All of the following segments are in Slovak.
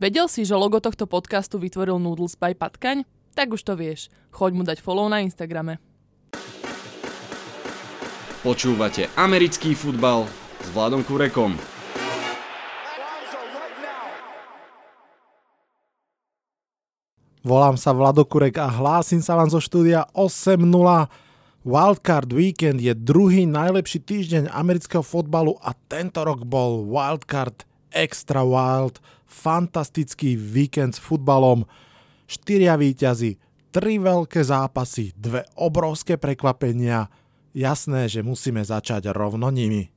Vedel si, že logo tohto podcastu vytvoril Noodles by Patkaň? Tak už to vieš. Choď mu dať follow na Instagrame. Počúvate americký futbal s Vladom Kurekom. Volám sa Vlado Kurek a hlásim sa vám zo štúdia 8.0. Wildcard Weekend je druhý najlepší týždeň amerického fotbalu a tento rok bol Wildcard Extra Wild, fantastický víkend s futbalom, štyria výťazy, tri veľké zápasy, dve obrovské prekvapenia. Jasné, že musíme začať rovno nimi.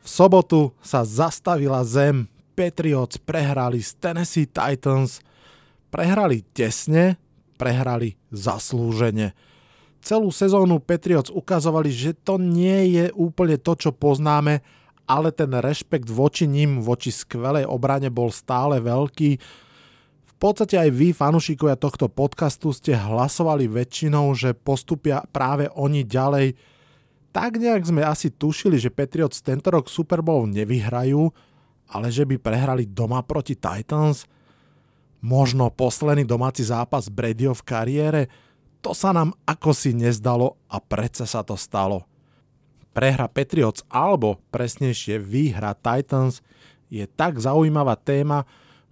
V sobotu sa zastavila zem, Patriots prehrali s Tennessee Titans, prehrali tesne, prehrali zaslúžene. Celú sezónu Patriots ukazovali, že to nie je úplne to, čo poznáme ale ten rešpekt voči ním, voči skvelej obrane bol stále veľký. V podstate aj vy, fanúšikovia tohto podcastu, ste hlasovali väčšinou, že postupia práve oni ďalej. Tak nejak sme asi tušili, že Patriots tento rok Super Bowl nevyhrajú, ale že by prehrali doma proti Titans. Možno posledný domáci zápas Bradyho v kariére, to sa nám ako si nezdalo a predsa sa to stalo. Prehra Patriots alebo presnejšie výhra Titans je tak zaujímavá téma,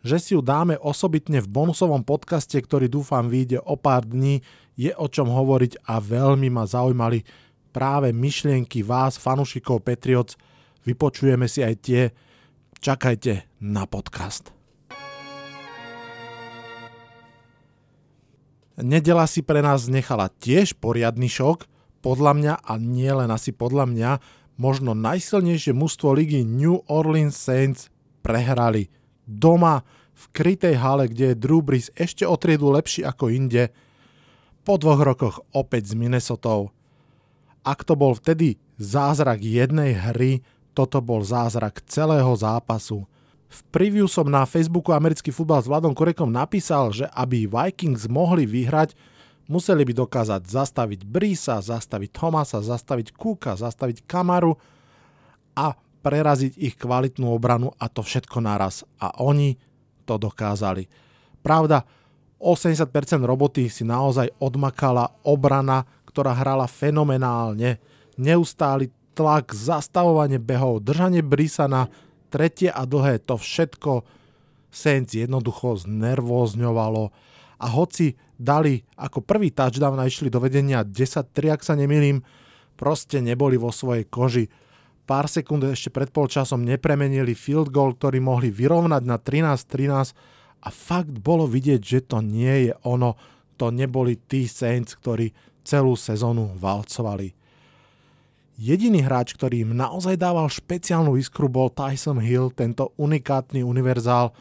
že si ju dáme osobitne v bonusovom podcaste, ktorý dúfam vyjde o pár dní. Je o čom hovoriť a veľmi ma zaujímali práve myšlienky vás, fanúšikov Patriots. Vypočujeme si aj tie. Čakajte na podcast. Nedela si pre nás nechala tiež poriadny šok – podľa mňa a nie len asi podľa mňa, možno najsilnejšie mužstvo ligy New Orleans Saints prehrali. Doma v krytej hale, kde je Drew Brees ešte o triedu lepší ako inde, po dvoch rokoch opäť s Minnesota. Ak to bol vtedy zázrak jednej hry, toto bol zázrak celého zápasu. V preview som na Facebooku Americký futbal s Vladom Korekom napísal, že aby Vikings mohli vyhrať, Museli by dokázať zastaviť Brisa, zastaviť Thomasa, zastaviť Kuka, zastaviť Kamaru a preraziť ich kvalitnú obranu a to všetko naraz. A oni to dokázali. Pravda, 80% roboty si naozaj odmakala obrana, ktorá hrala fenomenálne. Neustály tlak, zastavovanie behov, držanie Brisa na tretie a dlhé, to všetko Saints jednoducho znervózňovalo a hoci dali ako prvý touchdown a išli do vedenia 10-3, ak sa nemýlim, proste neboli vo svojej koži. Pár sekúnd ešte pred polčasom nepremenili field goal, ktorý mohli vyrovnať na 13-13 a fakt bolo vidieť, že to nie je ono, to neboli tí Saints, ktorí celú sezónu valcovali. Jediný hráč, ktorý im naozaj dával špeciálnu iskru, bol Tyson Hill, tento unikátny univerzál,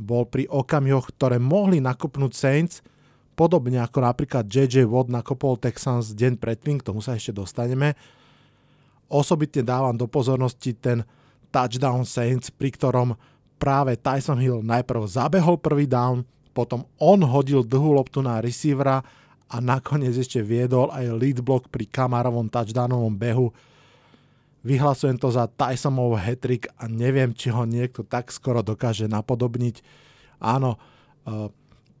bol pri okamihoch, ktoré mohli nakopnúť Saints, podobne ako napríklad JJ Watt nakopol Texans deň predtým, k tomu sa ešte dostaneme. Osobitne dávam do pozornosti ten touchdown Saints, pri ktorom práve Tyson Hill najprv zabehol prvý down, potom on hodil dlhú loptu na receivera a nakoniec ešte viedol aj lead block pri Kamarovom touchdownovom behu, Vyhlasujem to za Tysonov hetrik a neviem, či ho niekto tak skoro dokáže napodobniť. Áno, e,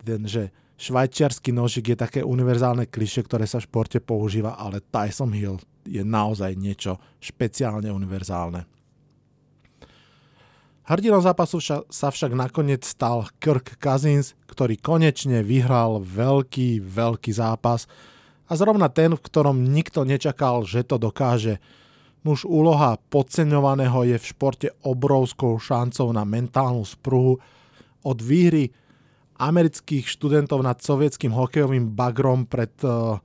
ten, že švajčiarsky nožik je také univerzálne kliše, ktoré sa v športe používa, ale Tyson Hill je naozaj niečo špeciálne univerzálne. Hrdinom zápasu sa však nakoniec stal Kirk Cousins, ktorý konečne vyhral veľký, veľký zápas a zrovna ten, v ktorom nikto nečakal, že to dokáže – Nuž úloha podceňovaného je v športe obrovskou šancou na mentálnu spruhu. Od výhry amerických študentov nad sovietským hokejovým bagrom pred uh,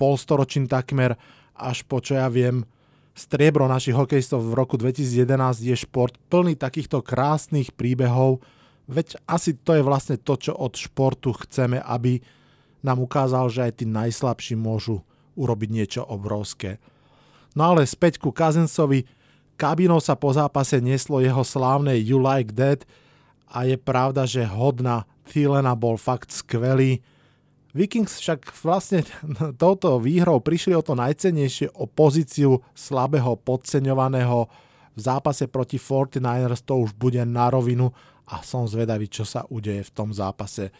polstoročím takmer až po čo ja viem striebro našich hokejistov v roku 2011 je šport plný takýchto krásnych príbehov, veď asi to je vlastne to, čo od športu chceme, aby nám ukázal, že aj tí najslabší môžu urobiť niečo obrovské. No ale späť ku Kazensovi, kabinou sa po zápase neslo jeho slávne You Like That a je pravda, že hodna Thielena bol fakt skvelý. Vikings však vlastne touto výhrou prišli o to najcennejšie o pozíciu slabého, podceňovaného v zápase proti 49ers to už bude na rovinu a som zvedavý, čo sa udeje v tom zápase.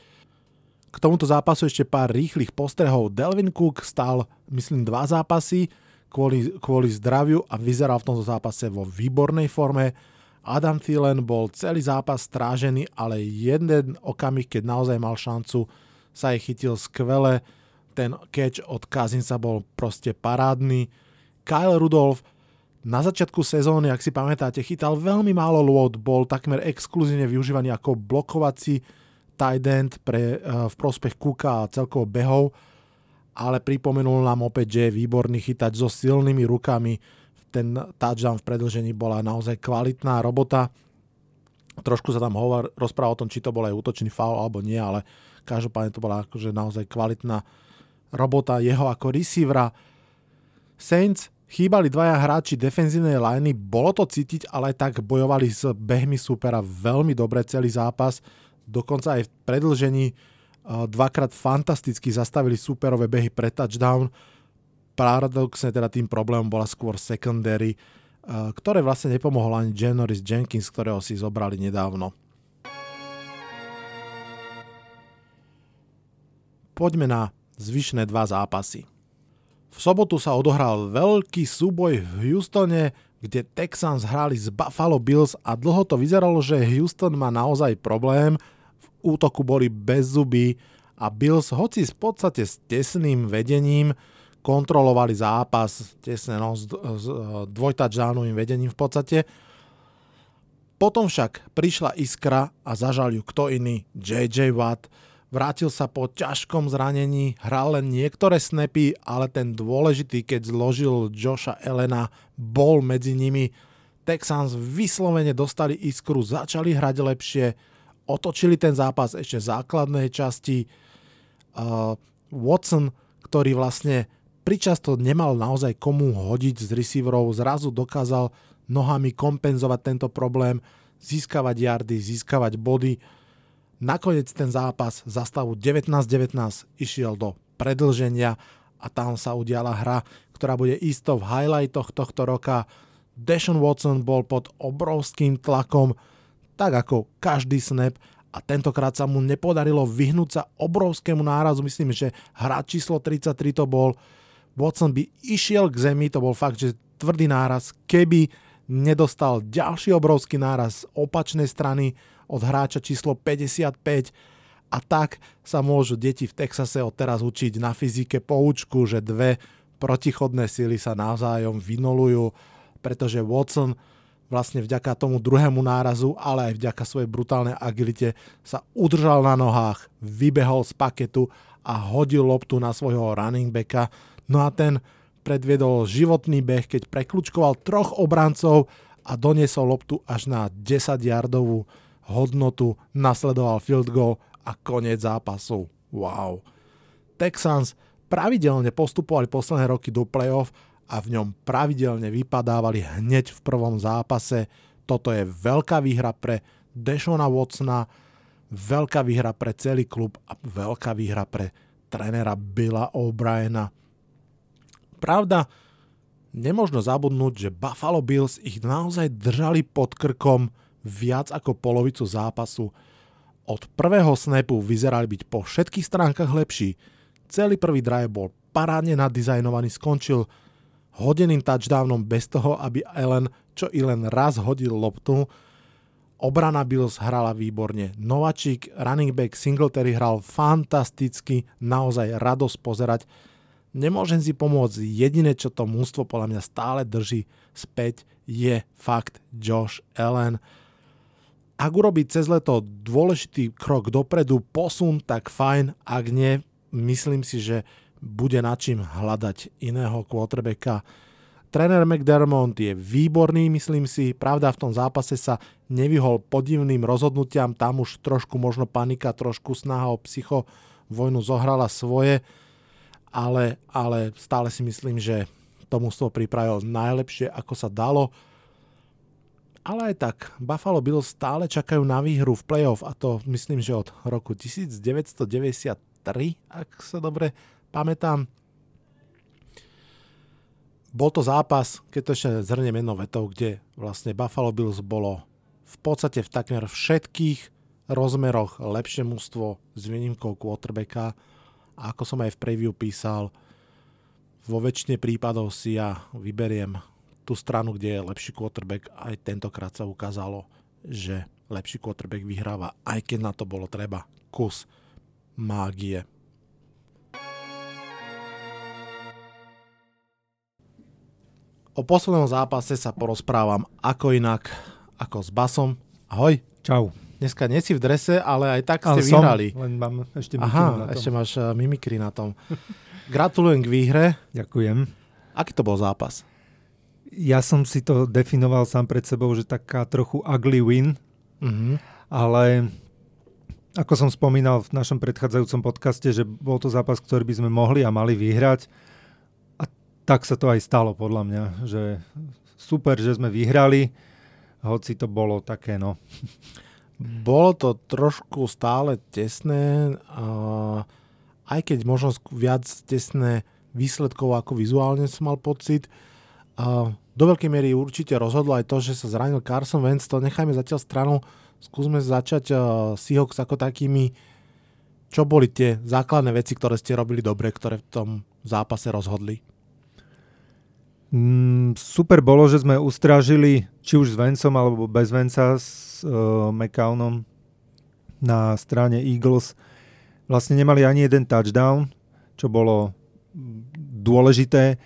K tomuto zápasu ešte pár rýchlych postrehov. Delvin Cook stal, myslím, dva zápasy kvôli, kvôli zdraviu a vyzeral v tomto zápase vo výbornej forme. Adam Thielen bol celý zápas strážený, ale jeden okamih, keď naozaj mal šancu, sa jej chytil skvele. Ten catch od Kazinsa bol proste parádny. Kyle Rudolph na začiatku sezóny, ak si pamätáte, chytal veľmi málo lôd, bol takmer exkluzívne využívaný ako blokovací tight end pre, uh, v prospech Kuka a celkovo behov, ale pripomenul nám opäť, že je výborný chytať so silnými rukami. Ten touchdown v predlžení bola naozaj kvalitná robota. Trošku sa tam hovor, rozpráva o tom, či to bol aj útočný faul alebo nie, ale každopádne to bola akože naozaj kvalitná robota jeho ako receivera. Saints Chýbali dvaja hráči defenzívnej liney, bolo to cítiť, ale tak bojovali s behmi supera veľmi dobre celý zápas. Dokonca aj v predlžení dvakrát fantasticky zastavili superové behy pre touchdown. Paradoxne teda tým problémom bola skôr secondary, ktoré vlastne nepomohol ani Janoris Jenkins, ktorého si zobrali nedávno. Poďme na zvyšné dva zápasy. V sobotu sa odohral veľký súboj v Houstone, kde Texans hrali s Buffalo Bills a dlho to vyzeralo, že Houston má naozaj problém. Útoku boli bez zuby a Bills, hoci v podstate s tesným vedením, kontrolovali zápas tesne no, s, s dvojtačdánovým vedením v podstate. Potom však prišla iskra a zažal ju kto iný, JJ Watt, Vrátil sa po ťažkom zranení, hral len niektoré snapy, ale ten dôležitý, keď zložil Josha Elena, bol medzi nimi. Texans vyslovene dostali iskru, začali hrať lepšie, otočili ten zápas ešte v základnej časti. Uh, Watson, ktorý vlastne pričasto nemal naozaj komu hodiť z receiverov, zrazu dokázal nohami kompenzovať tento problém, získavať yardy, získavať body Nakoniec ten zápas za stavu 19-19 išiel do predlženia a tam sa udiala hra, ktorá bude isto v highlightoch tohto roka. Deshaun Watson bol pod obrovským tlakom, tak ako každý snap a tentokrát sa mu nepodarilo vyhnúť sa obrovskému nárazu. Myslím, že hra číslo 33 to bol. Watson by išiel k zemi, to bol fakt, že tvrdý náraz, keby nedostal ďalší obrovský náraz z opačnej strany od hráča číslo 55 a tak sa môžu deti v Texase odteraz učiť na fyzike poučku, že dve protichodné sily sa navzájom vynolujú, pretože Watson vlastne vďaka tomu druhému nárazu, ale aj vďaka svojej brutálnej agilite sa udržal na nohách, vybehol z paketu a hodil loptu na svojho running backa. No a ten predviedol životný beh, keď prekľúčkoval troch obrancov a doniesol loptu až na 10 yardovú hodnotu, nasledoval field goal a koniec zápasu. Wow. Texans pravidelne postupovali posledné roky do playoff a v ňom pravidelne vypadávali hneď v prvom zápase. Toto je veľká výhra pre Deshona Watsona, veľká výhra pre celý klub a veľká výhra pre trénera Billa O'Briena. Pravda, nemožno zabudnúť, že Buffalo Bills ich naozaj držali pod krkom viac ako polovicu zápasu. Od prvého snapu vyzerali byť po všetkých stránkach lepší. Celý prvý drive bol parádne nadizajnovaný, skončil hodeným touchdownom bez toho, aby Ellen čo i len raz hodil loptu. Obrana Bills hrala výborne. Novačík, running back Singletary hral fantasticky, naozaj radosť pozerať. Nemôžem si pomôcť, jediné čo to mústvo podľa mňa stále drží späť je fakt Josh Allen ak urobí cez leto dôležitý krok dopredu, posun, tak fajn, ak nie, myslím si, že bude na čím hľadať iného quarterbacka. Tréner McDermott je výborný, myslím si. Pravda, v tom zápase sa nevyhol podivným rozhodnutiam, tam už trošku možno panika, trošku snaha o psycho vojnu zohrala svoje, ale, ale stále si myslím, že to mužstvo pripravil najlepšie, ako sa dalo ale aj tak, Buffalo Bills stále čakajú na výhru v playoff a to myslím, že od roku 1993, ak sa dobre pamätám. bol to zápas, keď to ešte zhrniem jednou vetou, kde vlastne Buffalo Bills bolo v podstate v takmer všetkých rozmeroch lepšie mužstvo s výnimkou quarterbacka. A ako som aj v preview písal, vo väčšine prípadov si ja vyberiem tú stranu, kde je lepší quarterback. Aj tentokrát sa ukázalo, že lepší quarterback vyhráva, aj keď na to bolo treba kus mágie. O poslednom zápase sa porozprávam ako inak, ako s Basom. Ahoj. Čau. Dneska nie si v drese, ale aj tak ste ale vyhrali. Som, len mám ešte Aha, na tom. ešte máš uh, mimikry na tom. Gratulujem k výhre. Ďakujem. Aký to bol zápas? Ja som si to definoval sám pred sebou, že taká trochu ugly win, Uh-huh. ale ako som spomínal v našom predchádzajúcom podcaste, že bol to zápas, ktorý by sme mohli a mali vyhrať. Tak sa to aj stalo podľa mňa, že super, že sme vyhrali, hoci to bolo také, no. Bolo to trošku stále tesné, aj keď možno viac tesné výsledkov ako vizuálne som mal pocit. Uh, do veľkej miery určite rozhodlo aj to, že sa zranil Carson Wentz, to nechajme zatiaľ stranu. Skúsme začať uh, Seahawks ako takými, čo boli tie základné veci, ktoré ste robili dobre, ktoré v tom zápase rozhodli. Mm, super bolo, že sme ustrážili či už s Vencom alebo bez Venca s uh, McCownom na strane Eagles. Vlastne nemali ani jeden touchdown, čo bolo dôležité.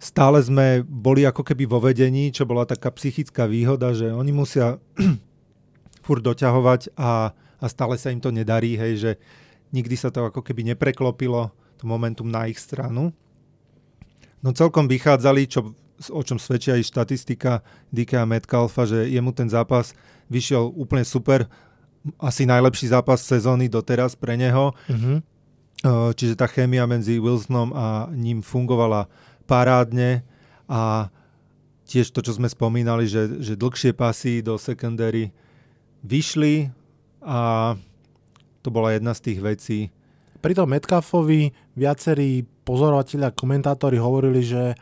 Stále sme boli ako keby vo vedení, čo bola taká psychická výhoda, že oni musia furt doťahovať a, a stále sa im to nedarí, hej, že nikdy sa to ako keby nepreklopilo, to momentum na ich stranu. No celkom vychádzali, čo, o čom svedčia aj štatistika DK Metcalfa, že jemu ten zápas vyšiel úplne super, asi najlepší zápas sezóny doteraz pre neho. Uh-huh. Čiže tá chémia medzi Wilsonom a ním fungovala parádne a tiež to, čo sme spomínali, že, že dlhšie pasy do secondary vyšli a to bola jedna z tých vecí. Pri tom Metcalfovi viacerí pozorovateľi a komentátori hovorili, že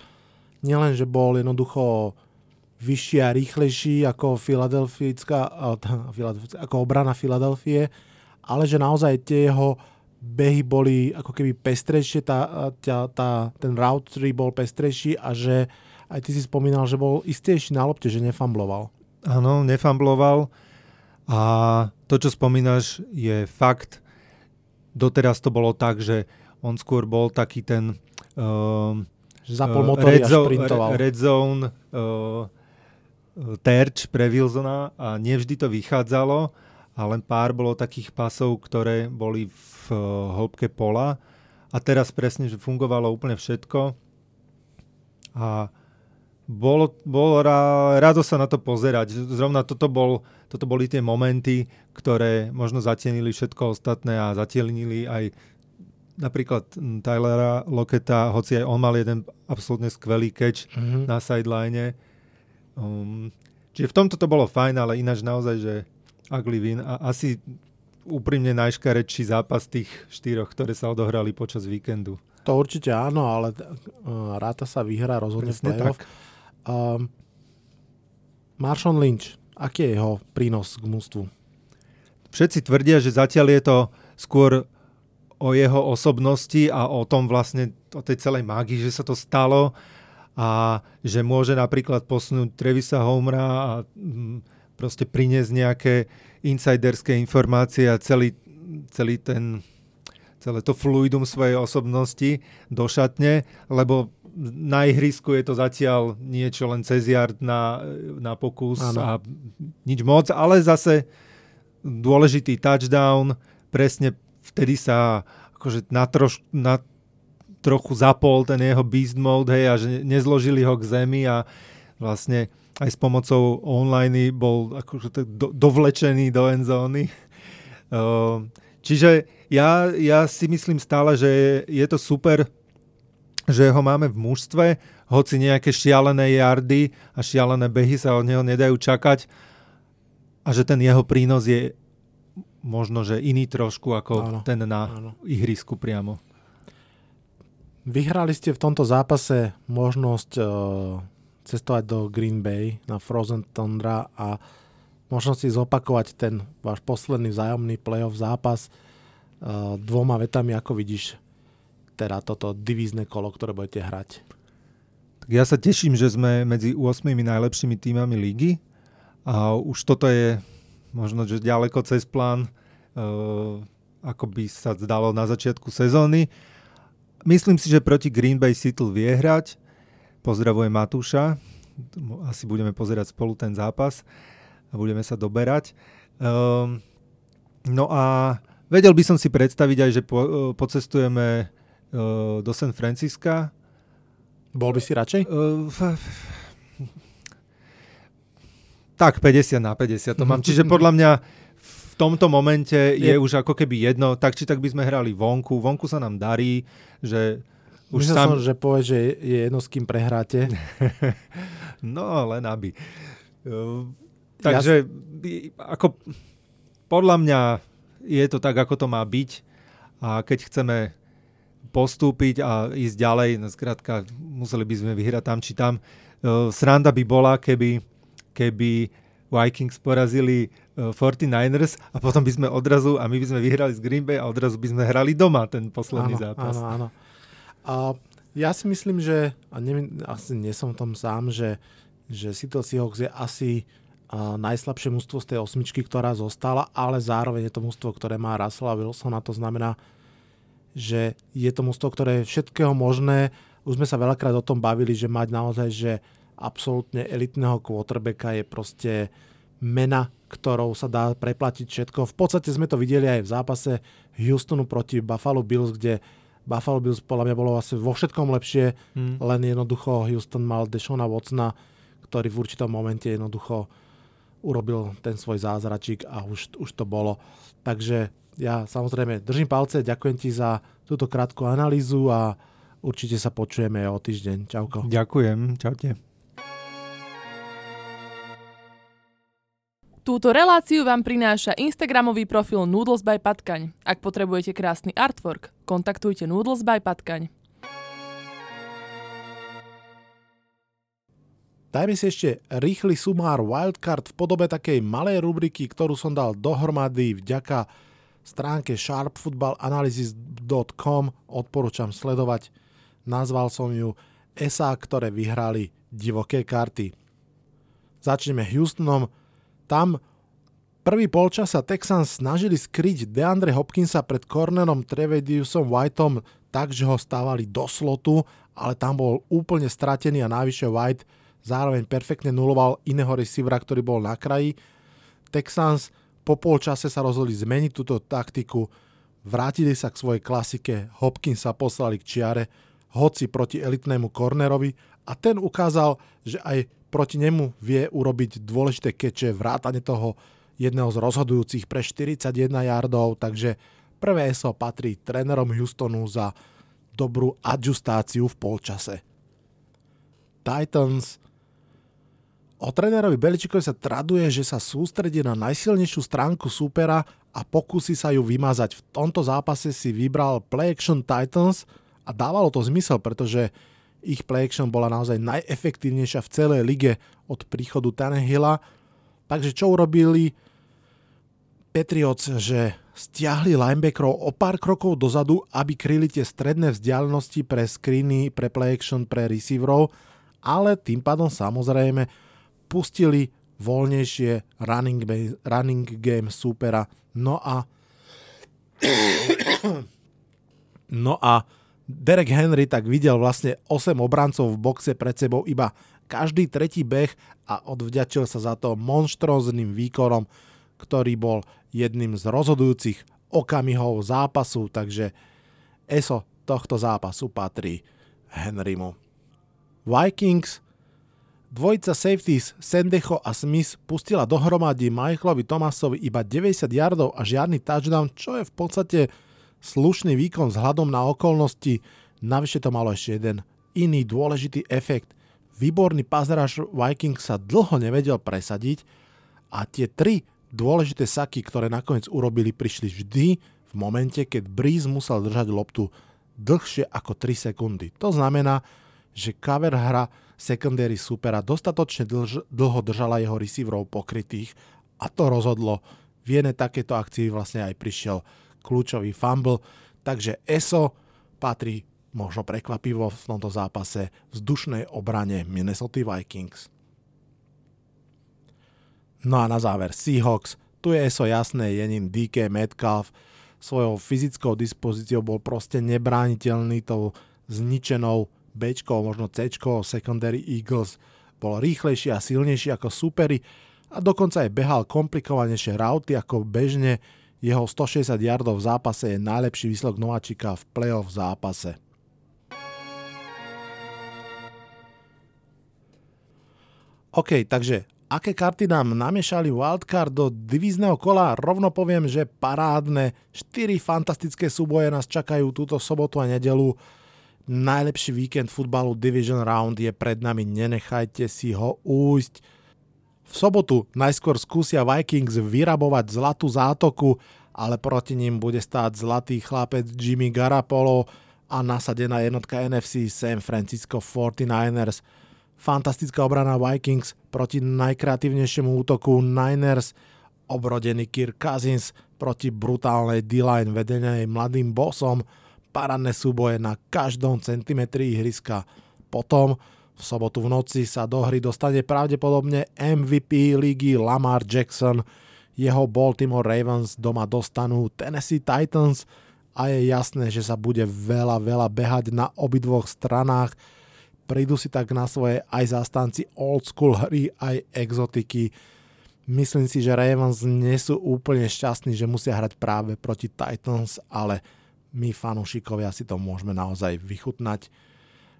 nielen, že bol jednoducho vyšší a rýchlejší ako Filadelfická, ako obrana Filadelfie, ale že naozaj tie jeho behy boli ako keby pestrejšie, tá, tá, tá, ten route tree bol pestrejší a že aj ty si spomínal, že bol istejší na lopte, že nefambloval. Áno, nefambloval a to, čo spomínaš, je fakt. Doteraz to bolo tak, že on skôr bol taký ten uh, Zapol motory red, šprintoval. Red zone uh, terč pre Wilsona a nevždy to vychádzalo a len pár bolo takých pasov, ktoré boli v uh, hĺbke pola a teraz presne, že fungovalo úplne všetko a bolo, bolo rá, rado sa na to pozerať. Zrovna toto, bol, toto boli tie momenty, ktoré možno zatienili všetko ostatné a zatienili aj napríklad Tylera Loketa, hoci aj on mal jeden absolútne skvelý catch mm-hmm. na sideline. Um, čiže v tomto to bolo fajn, ale ináč naozaj, že ugly win a asi úprimne najškarečší zápas tých štyroch, ktoré sa odohrali počas víkendu. To určite áno, ale uh, ráta sa vyhra rozhodne Presne v play-off. Um, Marshawn Lynch, aký je jeho prínos k mústvu? Všetci tvrdia, že zatiaľ je to skôr o jeho osobnosti a o tom vlastne, o tej celej mágii, že sa to stalo a že môže napríklad posunúť Trevisa Homera a mm, proste priniesť nejaké insiderské informácie a celý, celý ten celé to fluidum svojej osobnosti do šatne, lebo na ihrisku je to zatiaľ niečo len cez yard na, na pokus ano. a nič moc, ale zase dôležitý touchdown, presne vtedy sa akože na, troš, na trochu zapol ten jeho beast mode, hej, a že nezložili ho k zemi a vlastne aj s pomocou online bol akože do, dovlečený do endzóny. Čiže ja, ja si myslím stále, že je to super že ho máme v mužstve, hoci nejaké šialené jardy a šialené behy sa od neho nedajú čakať a že ten jeho prínos je možno, že iný trošku ako áno, ten na áno. ihrisku priamo. Vyhrali ste v tomto zápase možnosť uh, cestovať do Green Bay na Frozen Tundra a možno si zopakovať ten váš posledný vzájomný playoff zápas uh, dvoma vetami, ako vidíš teda toto divízne kolo, ktoré budete hrať. Tak ja sa teším, že sme medzi 8 najlepšími týmami ligy a už toto je možno, že ďaleko cez plán, uh, ako by sa zdalo na začiatku sezóny. Myslím si, že proti Green Bay Seattle vie hrať. Pozdravujem Matúša. Asi budeme pozerať spolu ten zápas a budeme sa doberať. Um, no a vedel by som si predstaviť aj, že po, uh, pocestujeme uh, do San Francisca. Bol by si radšej? Tak 50 na 50 to mám. Čiže podľa mňa tomto momente je, je už ako keby jedno, tak či tak by sme hrali vonku, vonku sa nám darí, že už Myslel sám... som, že povie, že je jedno, s kým prehráte. no, len aby. Uh, takže ja... ako podľa mňa je to tak, ako to má byť a keď chceme postúpiť a ísť ďalej, no skrátka museli by sme vyhrať tam či tam. Uh, sranda by bola, keby, keby Vikings porazili 49ers e, a potom by sme odrazu, a my by sme vyhrali z Green Bay a odrazu by sme hrali doma ten posledný áno, zápas. Áno, áno. A ja si myslím, že, a ne, asi nie som v tom sám, že, že Seattle Seahawks je asi a najslabšie mužstvo z tej osmičky, ktorá zostala, ale zároveň je to mužstvo, ktoré má Russella Wilsona, to znamená, že je to mužstvo, ktoré je všetkého možné. Už sme sa veľakrát o tom bavili, že mať naozaj, že absolútne elitného quarterbacka je proste mena, ktorou sa dá preplatiť všetko. V podstate sme to videli aj v zápase Houstonu proti Buffalo Bills, kde Buffalo Bills podľa mňa bolo asi vo všetkom lepšie, hmm. len jednoducho Houston mal Deshona Watsona, ktorý v určitom momente jednoducho urobil ten svoj zázračík a už, už to bolo. Takže ja samozrejme držím palce, ďakujem ti za túto krátku analýzu a určite sa počujeme o týždeň. Čauko. Ďakujem, čaute. Túto reláciu vám prináša Instagramový profil Noodles by Patkaň. Ak potrebujete krásny artwork, kontaktujte Noodles by Patkaň. Dajme si ešte rýchly sumár Wildcard v podobe takej malej rubriky, ktorú som dal dohromady vďaka stránke sharpfootballanalysis.com. Odporúčam sledovať. Nazval som ju ESA, ktoré vyhrali divoké karty. Začneme Houstonom, tam prvý polčas sa Texans snažili skryť Deandre Hopkinsa pred cornerom Trevediusom Whiteom tak, že ho stávali do slotu, ale tam bol úplne stratený a najvyššie White zároveň perfektne nuloval iného receivera, ktorý bol na kraji. Texans po polčase sa rozhodli zmeniť túto taktiku, vrátili sa k svojej klasike, Hopkinsa poslali k čiare, hoci proti elitnému cornerovi a ten ukázal, že aj proti nemu vie urobiť dôležité keče, vrátane toho jedného z rozhodujúcich pre 41 yardov, takže prvé SO patrí trénerom Houstonu za dobrú adjustáciu v polčase. Titans O trénerovi Beličikovi sa traduje, že sa sústredí na najsilnejšiu stránku súpera a pokusí sa ju vymazať. V tomto zápase si vybral Play Action Titans a dávalo to zmysel, pretože ich play action bola naozaj najefektívnejšia v celej lige od príchodu Tannehilla. Takže čo urobili Patriots, že stiahli linebackerov o pár krokov dozadu, aby kryli tie stredné vzdialenosti pre screeny, pre play action, pre receiverov, ale tým pádom samozrejme pustili voľnejšie running, running game supera. No a no a Derek Henry tak videl vlastne 8 obrancov v boxe pred sebou iba každý tretí beh a odvďačil sa za to monštrózným výkonom, ktorý bol jedným z rozhodujúcich okamihov zápasu, takže ESO tohto zápasu patrí Henrymu. Vikings Dvojica safeties Sendecho a Smith pustila dohromady Michaelovi Thomasovi iba 90 yardov a žiadny touchdown, čo je v podstate slušný výkon vzhľadom na okolnosti, navyše to malo ešte jeden iný dôležitý efekt. Výborný pazeraž Vikings sa dlho nevedel presadiť a tie tri dôležité saky, ktoré nakoniec urobili, prišli vždy v momente, keď Breeze musel držať loptu dlhšie ako 3 sekundy. To znamená, že cover hra secondary supera dostatočne dlž, dlho držala jeho receiverov pokrytých a to rozhodlo. V jednej takéto akcii vlastne aj prišiel kľúčový fumble, takže ESO patrí možno prekvapivo v tomto zápase vzdušnej obrane Minnesota Vikings. No a na záver Seahawks, tu je ESO jasné, je ním DK Metcalf, svojou fyzickou dispozíciou bol proste nebrániteľný tou zničenou B, možno C, secondary Eagles bol rýchlejší a silnejší ako supery a dokonca aj behal komplikovanejšie rauty ako bežne. Jeho 160 yardov v zápase je najlepší výsledok nováčika v playoff zápase. OK, takže aké karty nám namiešali wildcard do divízneho kola, rovno poviem, že parádne. 4 fantastické súboje nás čakajú túto sobotu a nedelu najlepší víkend futbalu Division Round je pred nami, nenechajte si ho újsť. V sobotu najskôr skúsia Vikings vyrabovať zlatú zátoku, ale proti ním bude stáť zlatý chlapec Jimmy Garapolo a nasadená jednotka NFC San Francisco 49ers. Fantastická obrana Vikings proti najkreatívnejšiemu útoku Niners, obrodený Kirk Cousins proti brutálnej D-line vedenej mladým bosom, parádne súboje na každom centimetri ihriska. Potom v sobotu v noci sa do hry dostane pravdepodobne MVP ligy Lamar Jackson. Jeho Baltimore Ravens doma dostanú Tennessee Titans a je jasné, že sa bude veľa, veľa behať na obidvoch stranách. Prídu si tak na svoje aj zastanci old school hry, aj exotiky. Myslím si, že Ravens nie sú úplne šťastní, že musia hrať práve proti Titans, ale my fanúšikovia si to môžeme naozaj vychutnať.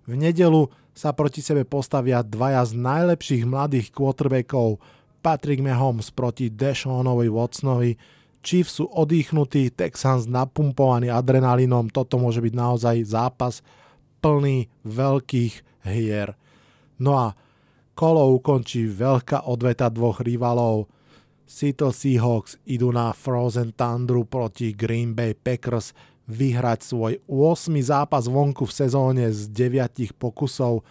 V nedelu sa proti sebe postavia dvaja z najlepších mladých quarterbackov Patrick Mahomes proti Deshaunovi Watsonovi. Chiefs sú odýchnutí, Texans napumpovaní adrenalinom, toto môže byť naozaj zápas plný veľkých hier. No a kolo ukončí veľká odveta dvoch rivalov. Seattle Seahawks idú na Frozen Thunderu proti Green Bay Packers vyhrať svoj 8. zápas vonku v sezóne z 9 pokusov.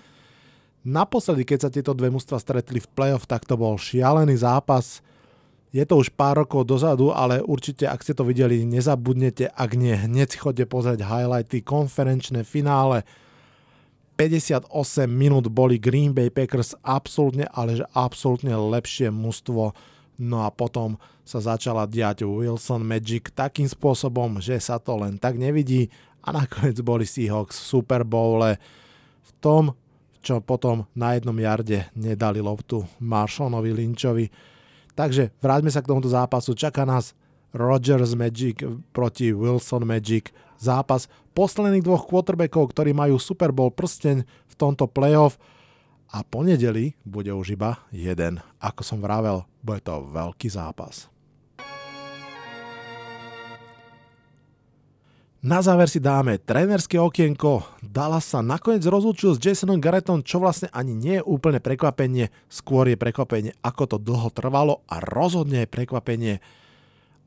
Naposledy, keď sa tieto dve mužstva stretli v playoff, tak to bol šialený zápas. Je to už pár rokov dozadu, ale určite, ak ste to videli, nezabudnete, ak nie, hneď chodte pozrieť highlighty, konferenčné finále. 58 minút boli Green Bay Packers absolútne, ale že absolútne lepšie mužstvo No a potom sa začala diať Wilson Magic takým spôsobom, že sa to len tak nevidí a nakoniec boli Seahawks v Super Bowle v tom, čo potom na jednom jarde nedali loptu Marshonovi Lynchovi. Takže vráťme sa k tomuto zápasu. Čaká nás Rogers Magic proti Wilson Magic. Zápas posledných dvoch quarterbackov, ktorí majú Super Bowl prsteň v tomto playoff a po nedeli bude už iba jeden. Ako som vravel, bude to veľký zápas. Na záver si dáme trénerské okienko. Dallas sa nakoniec rozlúčil s Jasonom Garrettom, čo vlastne ani nie je úplne prekvapenie, skôr je prekvapenie, ako to dlho trvalo a rozhodne je prekvapenie,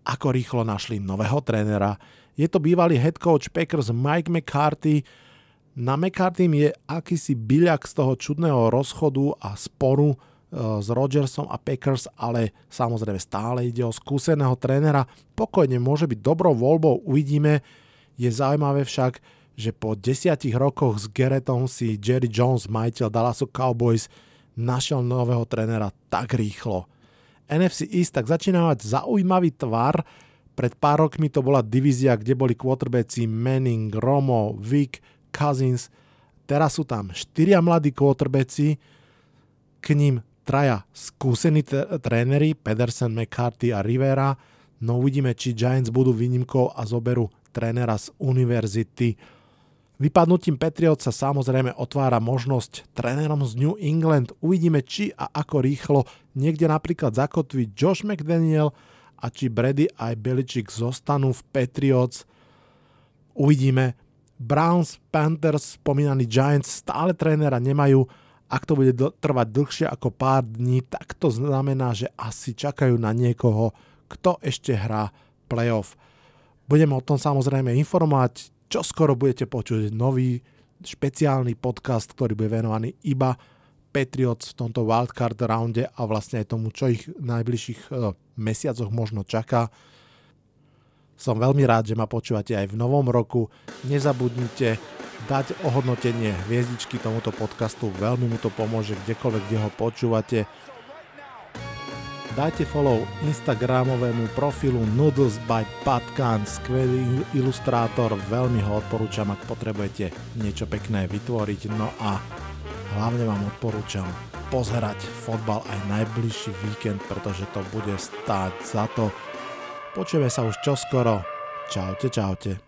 ako rýchlo našli nového trénera. Je to bývalý head coach Packers Mike McCarthy, na McCarthy je akýsi byľak z toho čudného rozchodu a sporu e, s Rodgersom a Packers, ale samozrejme stále ide o skúseného trénera. Pokojne môže byť dobrou voľbou, uvidíme. Je zaujímavé však, že po desiatich rokoch s Geretom si Jerry Jones, majiteľ Dallasu Cowboys, našiel nového trénera tak rýchlo. NFC East tak začína mať zaujímavý tvar. Pred pár rokmi to bola divízia, kde boli quarterbacki Manning, Romo, Vick, Cousins. Teraz sú tam štyria mladí quarterbacki, k ním traja skúsení t- tréneri, Pedersen, McCarthy a Rivera. No uvidíme, či Giants budú výnimkou a zoberú trénera z univerzity. Vypadnutím Patriot sa samozrejme otvára možnosť trénerom z New England. Uvidíme, či a ako rýchlo niekde napríklad zakotví Josh McDaniel a či Brady aj Belichick zostanú v Patriots. Uvidíme, Browns, Panthers, spomínaní Giants stále trénera nemajú. Ak to bude trvať dlhšie ako pár dní, tak to znamená, že asi čakajú na niekoho, kto ešte hrá playoff. Budeme o tom samozrejme informovať čo skoro budete počuť nový špeciálny podcast, ktorý bude venovaný iba Patriots v tomto wildcard rounde a vlastne aj tomu, čo ich v najbližších uh, mesiacoch možno čaká. Som veľmi rád, že ma počúvate aj v novom roku. Nezabudnite dať ohodnotenie hviezdičky tomuto podcastu, veľmi mu to pomôže kdekoľvek, kde ho počúvate. Dajte follow instagramovému profilu Noodles by Patkan, skvelý ilustrátor, veľmi ho odporúčam, ak potrebujete niečo pekné vytvoriť. No a hlavne vám odporúčam pozerať fotbal aj najbližší víkend, pretože to bude stáť za to. Počujeme sa už čoskoro. Čaute, čaute.